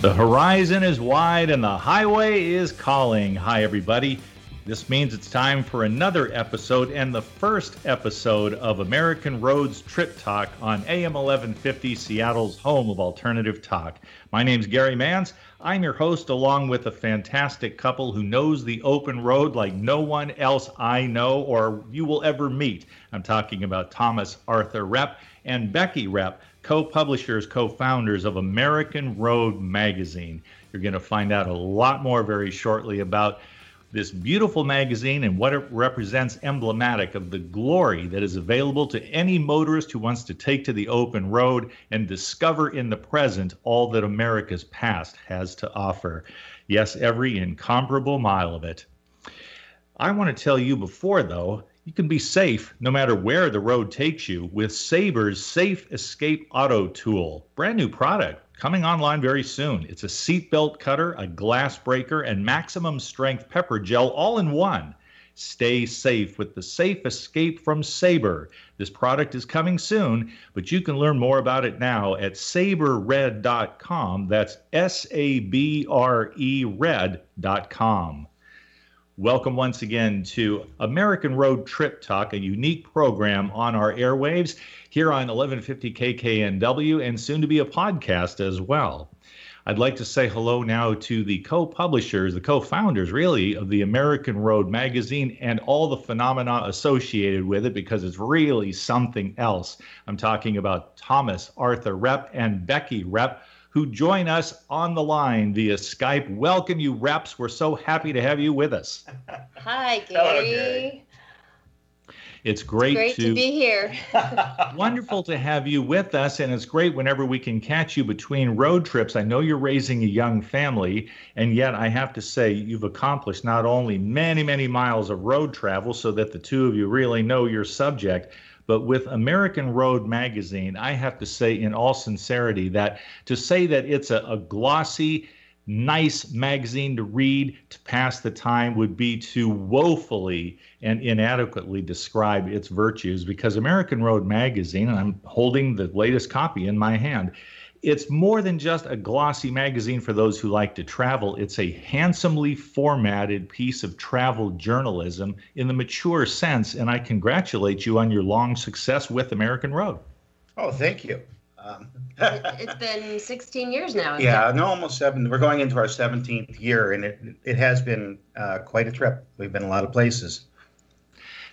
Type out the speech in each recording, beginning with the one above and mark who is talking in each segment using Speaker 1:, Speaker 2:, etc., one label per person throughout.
Speaker 1: The horizon is wide and the highway is calling. Hi, everybody. This means it's time for another episode and the first episode of American Roads Trip Talk on AM 1150, Seattle's home of alternative talk. My name's Gary Mantz. I'm your host, along with a fantastic couple who knows the open road like no one else I know or you will ever meet. I'm talking about Thomas Arthur Repp and Becky Repp co publishers, co founders of American Road Magazine. You're going to find out a lot more very shortly about this beautiful magazine and what it represents emblematic of the glory that is available to any motorist who wants to take to the open road and discover in the present all that America's past has to offer. Yes, every incomparable mile of it. I want to tell you before, though, you can be safe no matter where the road takes you with Sabre's Safe Escape Auto Tool. Brand new product coming online very soon. It's a seatbelt cutter, a glass breaker, and maximum strength pepper gel all in one. Stay safe with the Safe Escape from Saber. This product is coming soon, but you can learn more about it now at sabrered.com. That's S A B R E red.com. Welcome once again to American Road Trip Talk, a unique program on our airwaves here on 1150 KKNW and soon to be a podcast as well. I'd like to say hello now to the co publishers, the co founders, really, of the American Road magazine and all the phenomena associated with it because it's really something else. I'm talking about Thomas Arthur Repp and Becky Repp who join us on the line via Skype. Welcome, you Repps. We're so happy to have you with us.
Speaker 2: Hi, Gary. Hello, Gary.
Speaker 1: It's great,
Speaker 2: it's great
Speaker 1: to,
Speaker 2: to, be here.
Speaker 1: wonderful to have you with us, and it's great whenever we can catch you between road trips. I know you're raising a young family, and yet I have to say you've accomplished not only many, many miles of road travel so that the two of you really know your subject, but with American Road magazine, I have to say, in all sincerity, that to say that it's a, a glossy, nice magazine to read to pass the time would be to woefully and inadequately describe its virtues because American Road magazine, and I'm holding the latest copy in my hand, it's more than just a glossy magazine for those who like to travel. It's a handsomely formatted piece of travel journalism in the mature sense. And I congratulate you on your long success with American Road.
Speaker 3: Oh, thank you.
Speaker 2: Um, it, has been 16 years now.
Speaker 3: Yeah, it? no, almost seven. We're going into our 17th year, and it it has been uh, quite a trip. We've been a lot of places.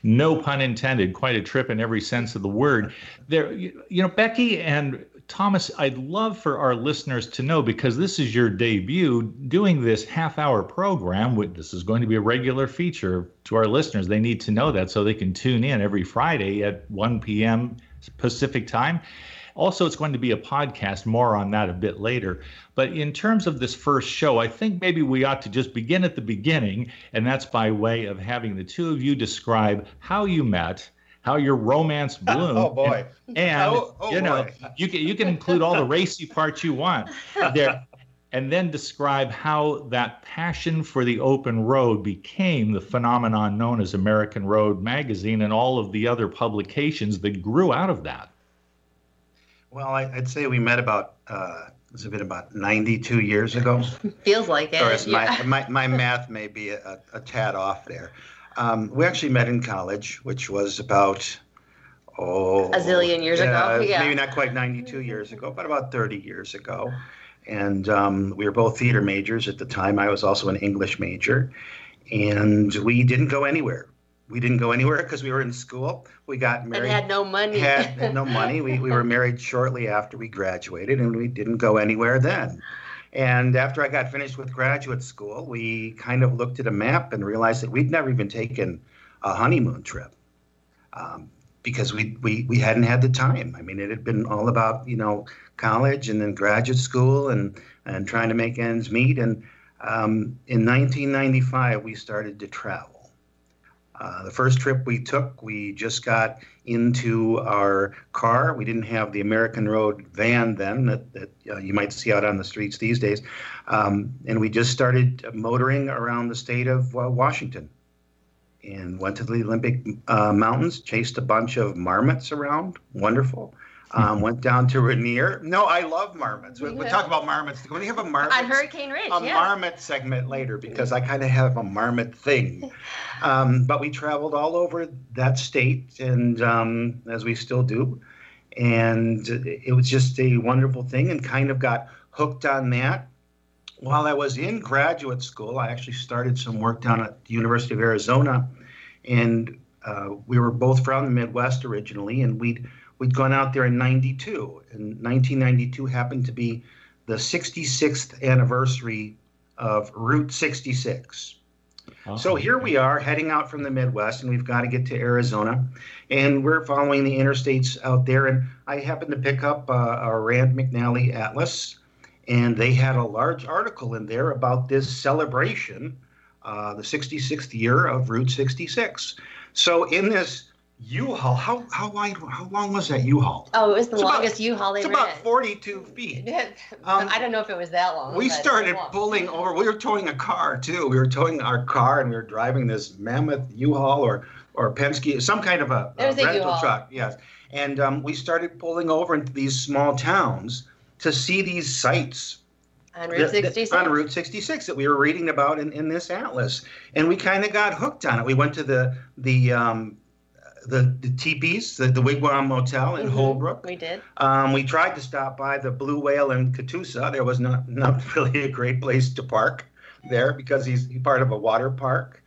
Speaker 1: No pun intended. Quite a trip in every sense of the word. There, you know, Becky and Thomas, I'd love for our listeners to know because this is your debut doing this half hour program. This is going to be a regular feature to our listeners. They need to know that so they can tune in every Friday at 1 p.m. Pacific time. Also, it's going to be a podcast, more on that a bit later. But in terms of this first show, I think maybe we ought to just begin at the beginning, and that's by way of having the two of you describe how you met how your romance bloomed.
Speaker 3: oh boy!
Speaker 1: And, and oh, oh you know, boy. you can you can include all the racy parts you want there, and then describe how that passion for the open road became the phenomenon known as American Road Magazine and all of the other publications that grew out of that.
Speaker 3: Well, I, would say we met about. Uh, it's been about 92 years ago.
Speaker 2: Feels like it.
Speaker 3: Or yeah. my, my, my math may be a, a tad off there. Um, we actually met in college, which was about oh
Speaker 2: a zillion years yeah, ago.
Speaker 3: Yeah, maybe not quite 92 years ago, but about 30 years ago. And um, we were both theater majors at the time. I was also an English major, and we didn't go anywhere. We didn't go anywhere because we were in school. We got married.
Speaker 2: And had no money.
Speaker 3: Had, had no money. We, we were married shortly after we graduated, and we didn't go anywhere then. And after I got finished with graduate school, we kind of looked at a map and realized that we'd never even taken a honeymoon trip um, because we, we, we hadn't had the time. I mean, it had been all about, you know, college and then graduate school and, and trying to make ends meet. And um, in 1995, we started to travel. Uh, the first trip we took, we just got into our car. We didn't have the American Road van then that, that uh, you might see out on the streets these days. Um, and we just started motoring around the state of uh, Washington and went to the Olympic uh, Mountains, chased a bunch of marmots around. Wonderful. Um, went down to Rainier. No, I love marmots. We, we
Speaker 2: Yeah.
Speaker 3: talk about marmots. You have a marmot,
Speaker 2: On Hurricane Ridge,
Speaker 3: a
Speaker 2: yeah.
Speaker 3: marmot segment later because I kind of have a marmot thing. Um, but we traveled all over that state, and um, as we still do, and it was just a wonderful thing, and kind of got hooked on that. While I was in graduate school, I actually started some work down at the University of Arizona, and uh, we were both from the Midwest originally, and we'd we'd gone out there in '92, and 1992 happened to be the 66th anniversary of Route 66. So here we are heading out from the Midwest, and we've got to get to Arizona, and we're following the interstates out there. And I happened to pick up uh, a Rand McNally Atlas, and they had a large article in there about this celebration, uh, the 66th year of Route 66. So in this U-Haul, how how wide, how long was that U-Haul?
Speaker 2: Oh, it was the
Speaker 3: It's about-
Speaker 2: longest U-Haul they
Speaker 3: It's
Speaker 2: ran.
Speaker 3: about 42 feet. Um,
Speaker 2: I don't know if it was that long.
Speaker 3: We started pulling over. We were towing a car too. We were towing our car, and we were driving this mammoth U-Haul or or Penske, some kind of a,
Speaker 2: a
Speaker 3: rental truck. Yes, and um, we started pulling over into these small towns to see these sites
Speaker 2: on Route
Speaker 3: that-
Speaker 2: 66.
Speaker 3: on Route 66 that we were reading about in, in this atlas, and we kind of got hooked on it. We went to the the um, the, the teepees, the, the Wigwam Motel in
Speaker 2: Mhm.
Speaker 3: Holbrook.
Speaker 2: We did.
Speaker 3: Um, we tried to stop by the Blue Whale in Catoosa. There was not not really a great place to park there because he's, part of a water park.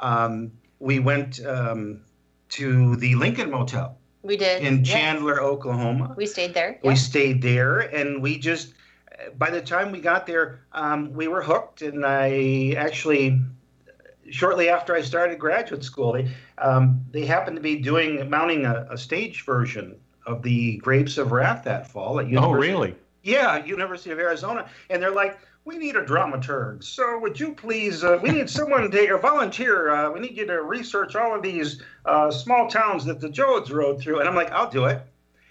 Speaker 3: Um, we went um, to the Lincoln Motel
Speaker 2: We did.
Speaker 3: in
Speaker 2: yeah.
Speaker 3: Chandler, Oklahoma.
Speaker 2: We stayed there.
Speaker 3: We stayed there, and we just. By the time we got there, um, we were hooked, and I actually, shortly after I started graduate school, they um, they happened to be doing mounting a, a stage version of the Grapes of Wrath that fall at University.
Speaker 1: Oh, really?
Speaker 3: Yeah, University of Arizona, and they're like, we need a dramaturg. So would you please? Uh, we need someone to a volunteer. Uh, we need you to research all of these uh, small towns that the Joads rode through. And I'm like, I'll do it,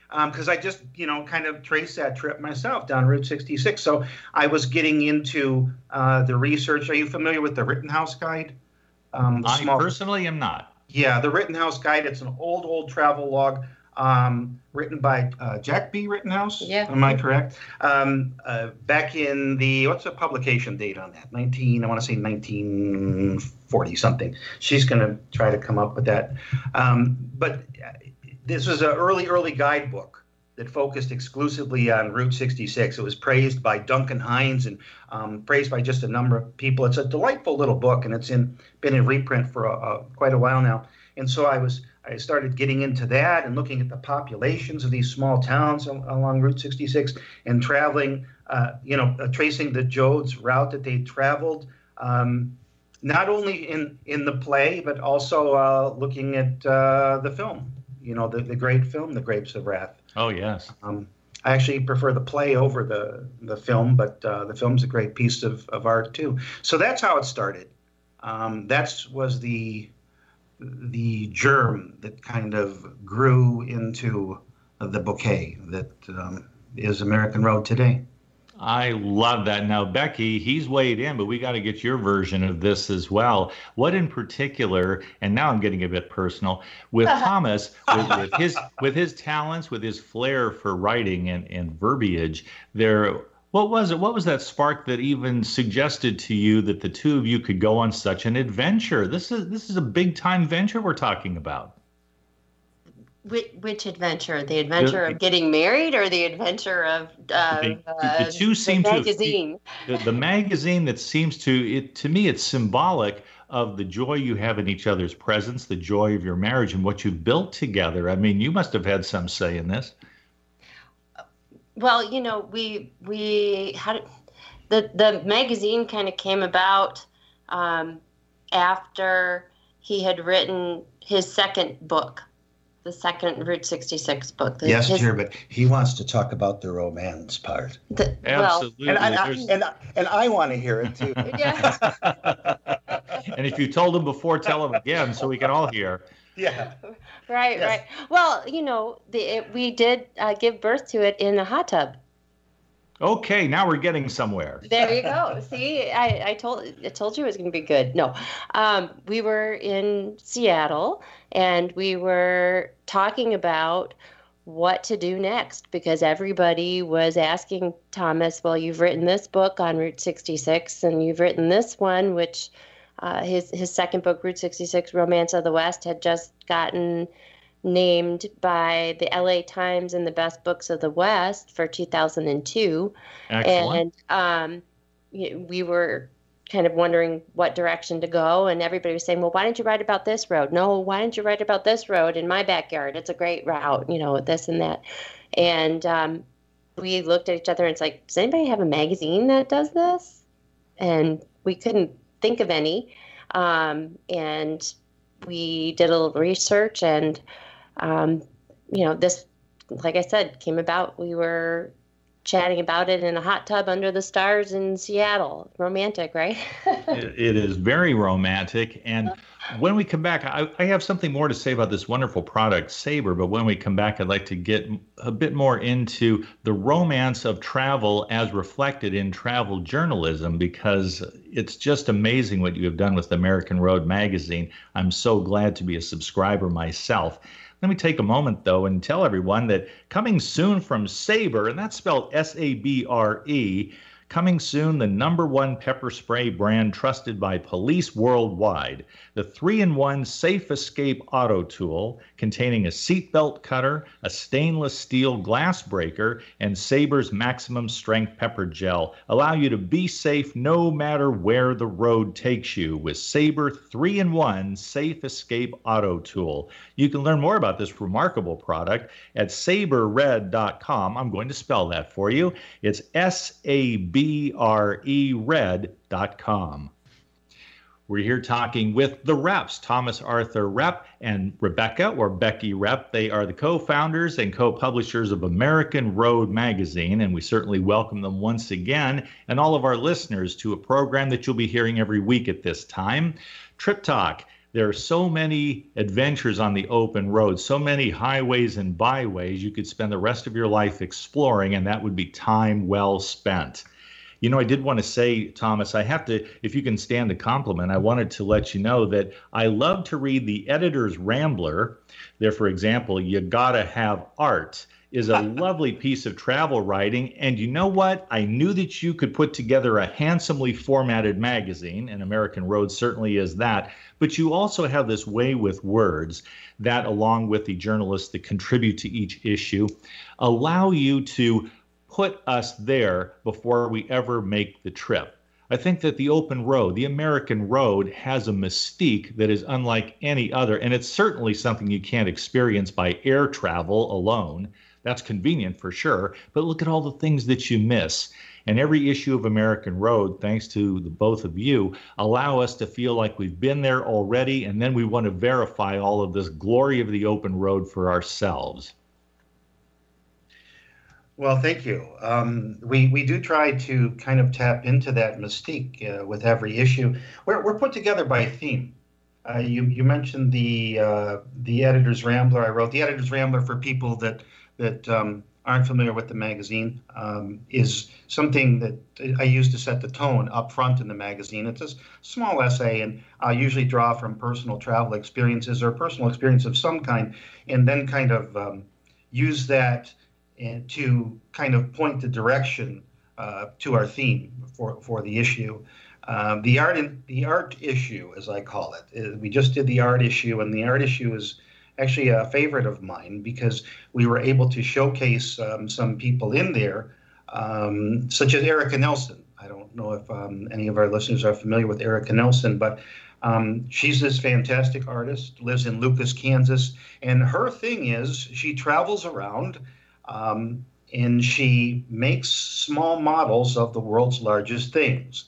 Speaker 3: because I just you know kind of traced that trip myself down Route 66. So I was getting into uh, the research. Are you familiar with the Rittenhouse Guide? Um,
Speaker 1: I
Speaker 3: small-
Speaker 1: personally am not.
Speaker 3: yeah, the Rittenhouse Guide. It's an old, old travel log um, written by uh, Jack B. Rittenhouse.
Speaker 2: Yeah.
Speaker 3: Am I correct? Um, uh, back in the, what's the publication date on that? 19, I want to say 1940 something. She's going to try to come up with that. Um, but uh, this was an early, early guidebook that focused exclusively on Route 66. It was praised by Duncan Hines and um, praised by just a number of people. It's a delightful little book, and it's in been in reprint for a, a, quite a while now. And so I was I started getting into that and looking at the populations of these small towns al- along Route 66 and traveling, uh, you know, uh, tracing the Joads route that they traveled. Um, not only in, in the play, but also uh, looking at uh, the film, you know, the, the great film, The Grapes of Wrath.
Speaker 1: Oh, yes.
Speaker 3: Um, I actually prefer the play over the, the film, but uh, the film's a great piece of, of art too. So that's how it started. Um, that was the the germ that kind of grew into the bouquet that um, is American Road today.
Speaker 1: I love that. Now, Becky, he's weighed in, but we got to get your version of this as well. What in particular, and now I'm getting a bit personal, with Thomas, with, with his with his talents, with his flair for writing and, and verbiage, there what was it? What was that spark that even suggested to you that the two of you could go on such an adventure? This is this is a big time venture we're talking about.
Speaker 2: Which, which adventure? The adventure
Speaker 1: The-
Speaker 2: of getting married or the adventure of uh,
Speaker 1: The- the two seem to have-
Speaker 2: magazine?
Speaker 1: the, the magazine that seems to it to me it's symbolic of the joy you have in each other's presence the joy of your marriage and what you've built together i mean you must have had some say in this
Speaker 2: Well, you know, we we had the the magazine kind of came about um, after he had written his second book, the second Route 66 book. The-
Speaker 3: Yes,
Speaker 2: his-
Speaker 3: dear, but he wants to talk about the romance part.
Speaker 2: the- well,
Speaker 1: absolutely
Speaker 3: And I, I- and, I, and I want to hear it too.
Speaker 2: Yeah.
Speaker 1: and if you told him before tell him again so we can all hear
Speaker 3: yeah.
Speaker 2: right,
Speaker 3: Yes.
Speaker 2: right. Well, you know, the, it, we did uh, give birth to it in a hot tub.
Speaker 1: Okay now we're getting somewhere
Speaker 2: There you go. See, I, I told I told you it was going to be good. No, um, we were in Seattle and we were talking about what to do next because everybody was asking Thomas, well, you've written this book on Route 66 and you've written this one, which uh, his, his second book, Route 66 Romance of the West, had just gotten named by the LA Times in the best books of the West for 2002.
Speaker 1: Excellent.
Speaker 2: And um, we were kind of wondering what direction to go and everybody was saying well why don't you write about this road? No why don't you write about this road in my backyard? It's a great route you know this and that. And um, we looked at each other and it's like does anybody have a magazine that does this? And we couldn't think of any. Um, and we did a little research and um, you know this like i said came about we were chatting about it in a hot tub under the stars in Seattle. Romantic, right?
Speaker 1: it, it is very romantic. And when we come back, I, I, have something more to say about this wonderful product, Sabre. But when we come back, I'd like to get a bit more into the romance of travel as reflected in travel journalism, because it's just amazing what you have done with American Road magazine. I'm so glad to be a subscriber myself. Let me take a moment, though, and tell everyone that coming soon from Sabre, and that's spelled S A B R E, Coming soon, the number one pepper spray brand trusted by police worldwide. The three in one Safe Escape Auto Tool, containing a seatbelt cutter, a stainless steel glass breaker, and Sabre's maximum strength pepper gel, allow you to be safe no matter where the road takes you with Sabre 3 in 1 Safe Escape Auto Tool. You can learn more about this remarkable product at sabrered.com. I'm going to spell that for you. It's S A B brered.com. We're here talking with the Repps, Thomas Arthur Repp and Rebecca or Becky Repp. They are the co founders and co publishers of American Road Magazine, and we certainly welcome them once again and all of our listeners to a program that you'll be hearing every week at this time Trip Talk. There are so many adventures on the open road, so many highways and byways you could spend the rest of your life exploring, and that would be time well spent. You know, I did want to say, Thomas, I have to, if you can stand the compliment, I wanted to let you know that I love to read the editor's Rambler. There, for example, you gotta have art is a lovely piece of travel writing. And you know what? I knew that you could put together a handsomely formatted magazine, and American Road certainly is that. But you also have this way with words that, along with the journalists that contribute to each issue, allow you to put us there before we ever make the trip. I think that the open road, the American road, has a mystique that is unlike any other, and it's certainly something you can't experience by air travel alone. That's convenient for sure, but look at all the things that you miss. And every issue of American Road, thanks to the both of you, allow us to feel like we've been there already, and then we want to verify all of this glory of the open road for ourselves.
Speaker 3: Well, thank you. Um, we we do try to kind of tap into that mystique uh, with every issue. We're we're put together by theme. Uh, you you mentioned the uh, the editor's rambler. I wrote the editor's rambler for people that that um, aren't familiar with the magazine. Um, is something that I use to set the tone up front in the magazine. It's a small essay, and I usually draw from personal travel experiences or personal experience of some kind, and then kind of um, use that and to kind of point the direction uh, to our theme for, for the issue. Um, the art in, the art issue, as I call it, we just did the art issue, and the art issue is actually a favorite of mine because we were able to showcase um, some people in there, um, such as Erica Nelson. I don't know if um, any of our listeners are familiar with Erica Nelson, but um, she's this fantastic artist, lives in Lucas, Kansas, and her thing is she travels around um, and she makes small models of the world's largest things.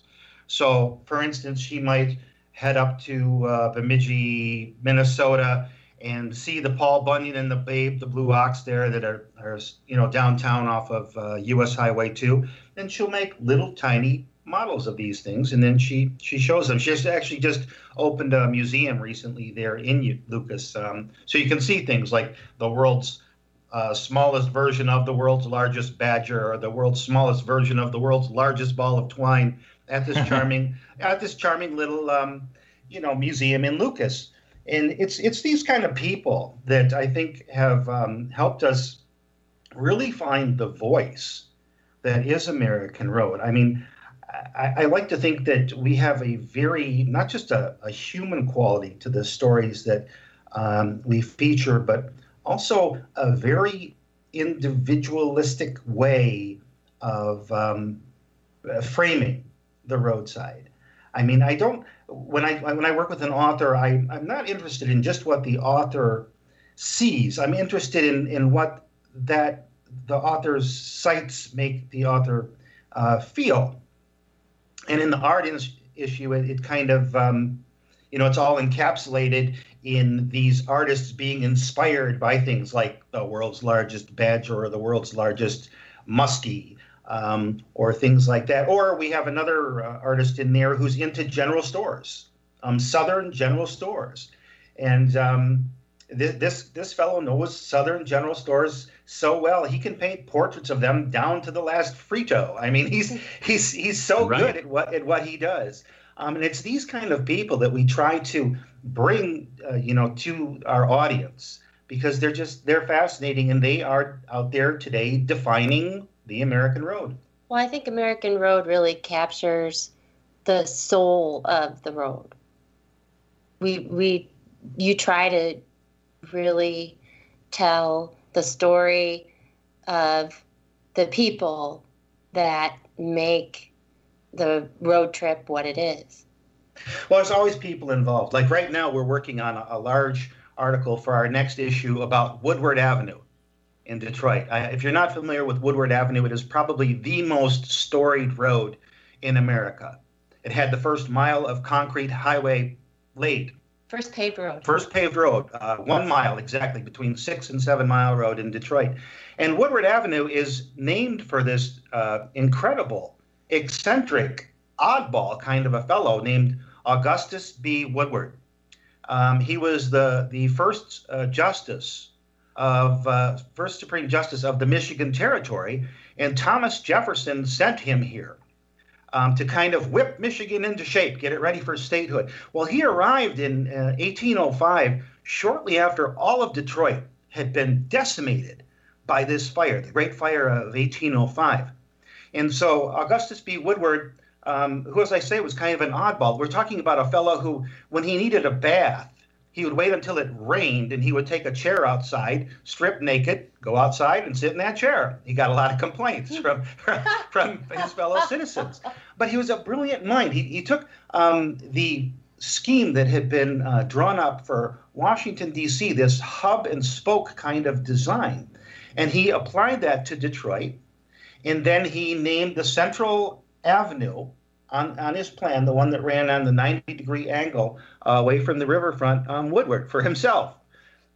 Speaker 3: So, for instance, she might head up to uh, Bemidji, Minnesota, and see the Paul Bunyan and the Babe, the Blue Ox there that are, are you know, downtown off of uh, U.S. Highway 2. And she'll make little tiny models of these things, and then she she shows them. She's actually just opened a museum recently there in Lucas, um, so you can see things like the world's uh, smallest version of the world's largest badger or the world's smallest version of the world's largest ball of twine at this charming at this charming little um, you know museum in Lucas. And it's it's these kind of people that I think have um, helped us really find the voice that is American Road. I mean, I, I, like to think that we have a very, not just a, a human quality to the stories that um, we feature, but also a very individualistic way of um, framing the roadside. I mean, I don't when I when I work with an author, I, I'm not interested in just what the author sees. I'm interested in in what that the author's sights make the author uh, feel. And in the art in, issue, it, it kind of um, you know it's all encapsulated in these artists being inspired by things like the world's largest badger or the world's largest muskie um, or things like that. Or we have another uh, artist in there who's into general stores, um, Southern general stores, and um, th- this this fellow knows Southern general stores so well he can paint portraits of them down to the last Frito. I mean, he's he's he's so right. good at what at what he does. Um, and it's these kind of people that we try to bring, uh, you know, to our audience because they're just they're fascinating and they are out there today defining the American road.
Speaker 2: Well, I think American Road really captures the soul of the road. We we you try to really tell the story of the people that make the road trip what it is.
Speaker 3: Well, there's always people involved. Like right now, we're working on a, a large article for our next issue about Woodward Avenue in Detroit. I, if you're not familiar with Woodward Avenue, it is probably the most storied road in America. It had the first mile of concrete highway laid.
Speaker 2: First paved road.
Speaker 3: First paved road, uh, one mile exactly between Six and Seven Mile Road in Detroit. And Woodward Avenue is named for this uh, incredible, eccentric, oddball kind of a fellow named Augustus B. Woodward. Um, he was the, the first uh, justice of uh, first Supreme Justice of the Michigan Territory, and Thomas Jefferson sent him here um, to kind of whip Michigan into shape, get it ready for statehood. Well, he arrived in uh, 1805, shortly after all of Detroit had been decimated by this fire, the Great Fire of 1805. And so Augustus B. Woodward, um, who, as I say, was kind of an oddball, we're talking about a fellow who, when he needed a bath, he would wait until it rained and he would take a chair outside, strip naked, go outside and sit in that chair. He got a lot of complaints from from his fellow citizens. But he was a brilliant mind. He, he took um, the scheme that had been uh, drawn up for Washington, D.C., this hub and spoke kind of design, and he applied that to Detroit. And then he named the Central Avenue on, on his plan, the one that ran on the 90 degree angle uh, away from the riverfront, um, Woodward for himself.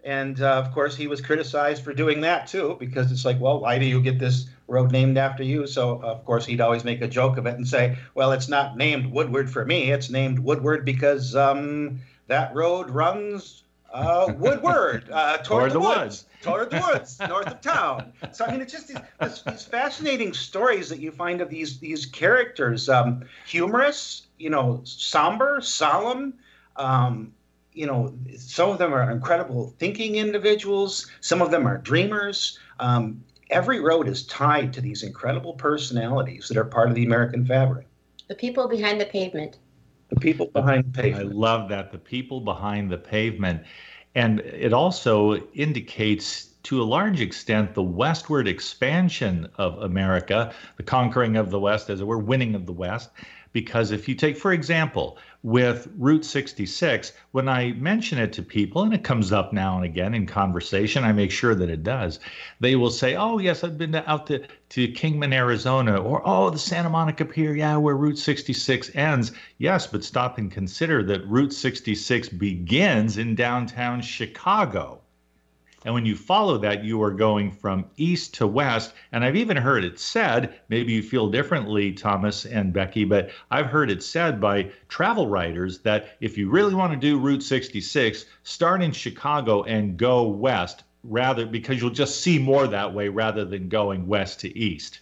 Speaker 3: And uh, of course, he was criticized for doing that too, because it's like, well, why do you get this road named after you? So, of course, he'd always make a joke of it and say, well, it's not named Woodward for me. It's named Woodward because um, that road runs uh, Woodward uh, toward, the, the woods. woods toward the woods, north of town. So I mean, it's just these, these, fascinating stories that you find of these these characters, um, humorous, you know, somber, solemn. Um, you know, some of them are incredible thinking individuals. Some of them are dreamers. Um, every road is tied to these incredible personalities that are part of the American fabric.
Speaker 2: The people behind the pavement.
Speaker 3: The people behind the pavement.
Speaker 1: I love that. The people behind the pavement. And it also indicates to a large extent the westward expansion of America, the conquering of the West, as it were, winning of the West. Because if you take, for example, with Route 66, when I mention it to people, and it comes up now and again in conversation, I make sure that it does. They will say, Oh, yes, I've been to, out to, to Kingman, Arizona, or Oh, the Santa Monica Pier, yeah, where Route 66 ends. Yes, but stop and consider that Route 66 begins in downtown Chicago. And when you follow that, you are going from east to west. And I've even heard it said, maybe you feel differently, Thomas and Becky, but I've heard it said by travel writers that if you really want to do Route 66, start in Chicago and go west rather because you'll just see more that way rather than going west to east.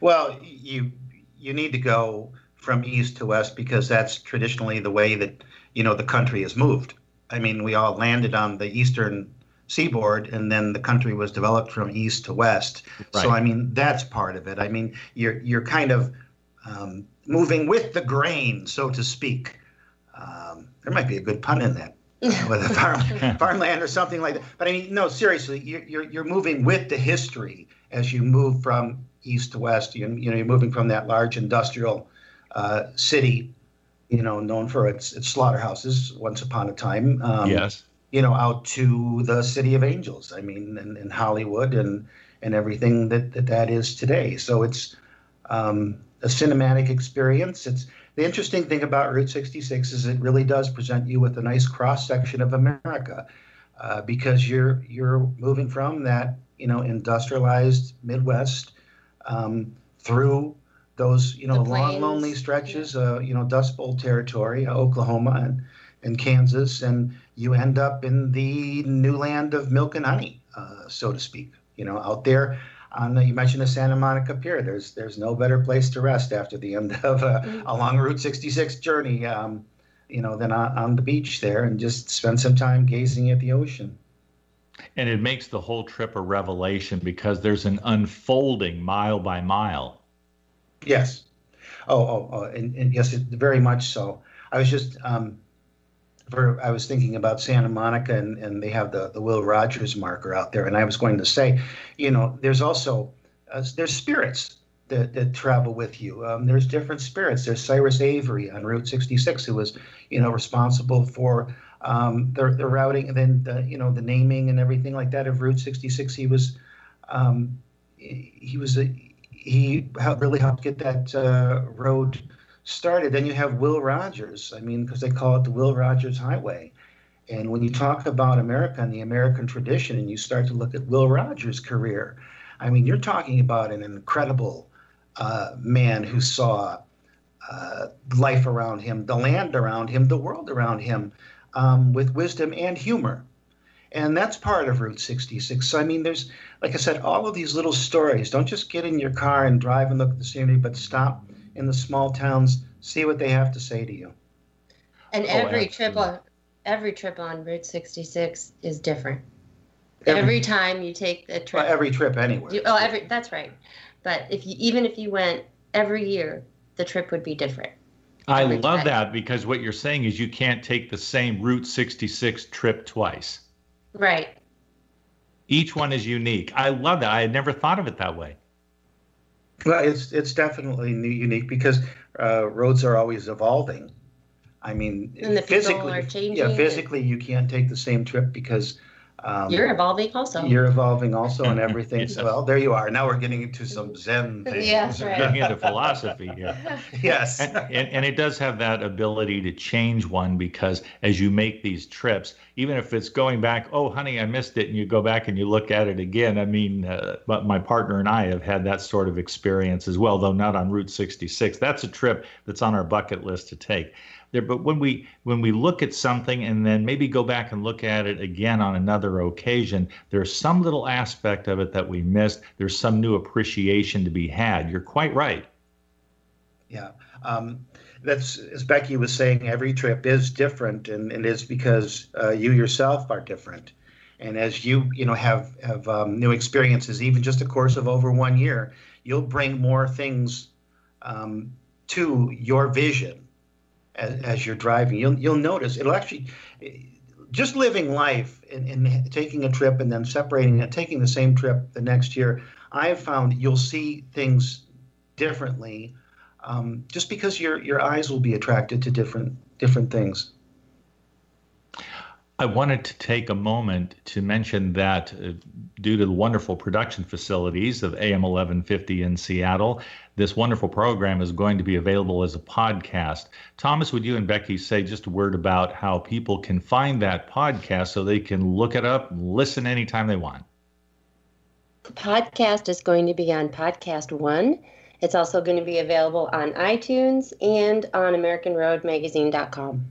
Speaker 3: Well, you you need to go from east to west because that's traditionally the way that you know the country has moved. I mean, we all landed on the eastern seaboard, and then the country was developed from east to west. Right. So I mean, that's part of it. I mean, you're you're kind of um, moving with the grain, so to speak. Um, there might be a good pun in that. with a farm, farmland or something like that. But I mean, no, seriously, you're, you're, you're moving with the history as you move from east to west. You, you know, you're moving from that large industrial uh, city, you know, known for its, its slaughterhouses once upon a time.
Speaker 1: Um, yes
Speaker 3: you know, out to the city of angels. I mean, in, in Hollywood and and everything that, that that is today. So it's um, a cinematic experience. It's the interesting thing about Route 66 is it really does present you with a nice cross section of America, uh, because you're you're moving from that you know industrialized Midwest um, through those you know long lonely stretches, uh, you know Dust Bowl territory, uh, Oklahoma and and Kansas, and you end up in the new land of milk and honey, uh, so to speak. You know, out there on the, you mentioned the Santa Monica Pier. There's there's no better place to rest after the end of a, mm-hmm. a long Route 66 journey. Um, you know, than on, on the beach there and just spend some time gazing at the ocean.
Speaker 1: And it makes the whole trip a revelation because there's an unfolding mile by mile.
Speaker 3: Yes. Oh, oh, oh and, and yes, very much so. I was just um, for I was thinking about Santa Monica and, and they have the, the Will Rogers marker out there. And I was going to say, you know, there's also, uh, there's spirits that, that travel with you. Um, there's different spirits. There's Cyrus Avery on Route 66 who was, you know, responsible for um, the, the routing and then, the, you know, the naming and everything like that of Route 66. He was, um, he was a, he really helped get that uh, road started. Then you have Will Rogers. I mean, because they call it the Will Rogers Highway. And when you talk about America and the American tradition, and you start to look at Will Rogers' career, I mean, you're talking about an incredible uh, man who saw uh, life around him, the land around him, the world around him, um, with wisdom and humor. And that's part of Route 66. So, I mean, there's, like I said, all of these little stories. Don't just get in your car and drive and look at the scenery, but stop in the small towns, see what they have to say to you.
Speaker 2: And oh, every trip on every trip on Route 66 is different. Every, every time you take the trip.
Speaker 3: Well, every trip anywhere.
Speaker 2: You, oh, every that's right. But if you even if you went every year, the trip would be different.
Speaker 1: I love that because what you're saying is you can't take the same Route 66 trip twice.
Speaker 2: Right.
Speaker 1: Each one is unique. I love that. I had never thought of it that way.
Speaker 3: Well, it's it's definitely unique because uh, roads are always evolving. I mean, and the physically, yeah, physically you can't take the same trip because
Speaker 2: um, you're evolving also.
Speaker 3: You're evolving also and everything. yes. Well, there you are. Now we're getting into some Zen things.
Speaker 2: Yes, right.
Speaker 1: Getting into philosophy here.
Speaker 3: yes.
Speaker 1: And, and, and, it does have that ability to change one because as you make these trips, even if it's going back, oh, honey, I missed it, and you go back and you look at it again. I mean, uh, but my partner and I have had that sort of experience as well, though not on Route 66. That's a trip that's on our bucket list to take there but when we when we look at something and then maybe go back and look at it again on another occasion there's some little aspect of it that we missed. There's some new appreciation to be had. You're quite right.
Speaker 3: Yeah. Um, that's as becky was saying every trip is different and, and it's because uh, you yourself are different. And as you you know have have um, new experiences even just a course of over one year you'll bring more things um, to your vision as, as you're driving. You'll you'll notice it'll actually just living life and, and taking a trip and then separating and taking the same trip the next year. I've found you'll see things differently, um, just because your your eyes will be attracted to different different things.
Speaker 1: I wanted to take a moment to mention that uh, due to the wonderful production facilities of AM 1150 in Seattle, this wonderful program is going to be available as a podcast. Thomas, would you and Becky say just a word about how people can find that podcast so they can look it up listen anytime they want?
Speaker 2: The podcast is going to be on Podcast One. It's also going to be available on iTunes and on AmericanRoadMagazine.com.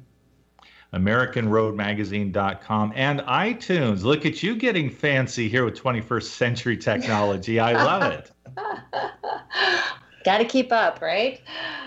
Speaker 1: AmericanRoadMagazine.com, and iTunes. Look at you getting fancy here with 21st century technology. I love it.
Speaker 2: Got to keep up, right?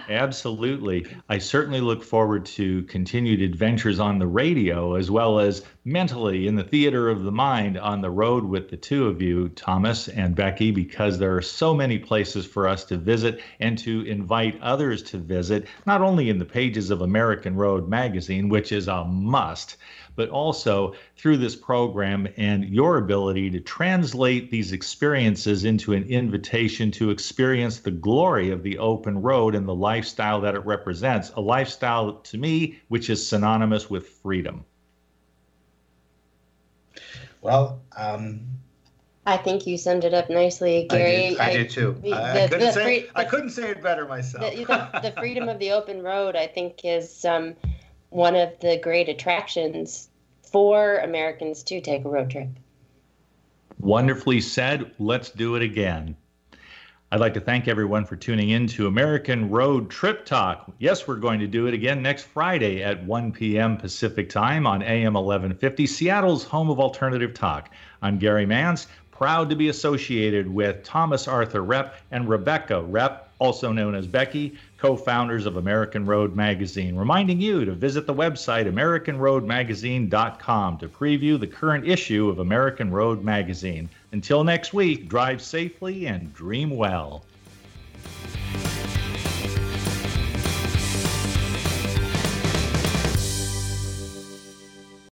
Speaker 1: Absolutely. I certainly look forward to continued adventures on the radio as well as mentally in the theater of the mind on the road with the two of you, Thomas and Becky, because there are so many places for us to visit and to invite others to visit, not only in the pages of American Road magazine, which is a must but also through this program and your ability to translate these experiences into an invitation to experience the glory of the open road and the lifestyle that it represents. A lifestyle to me which is synonymous with freedom.
Speaker 3: Well, um,
Speaker 2: I think you summed it up nicely, Gary.
Speaker 3: I did, I did too. The, I, I, couldn't say, free, I, couldn't say, it better myself.
Speaker 2: The, the, the, freedom of the open road, I think, is um, one of the great attractions for Americans to take a road trip.
Speaker 1: Wonderfully said. Let's do it again. I'd like to thank everyone for tuning in to American Road Trip Talk. Yes, we're going to do it again next Friday at 1 p.m. Pacific Time on AM 1150, Seattle's home of alternative talk. I'm Gary Mantz, proud to be associated with Thomas Arthur Repp and Rebecca Repp also known as Becky, co founders of American Road Magazine, reminding you to visit the website AmericanRoadMagazine.com to preview the current issue of American Road Magazine. Until next week, drive safely and dream well.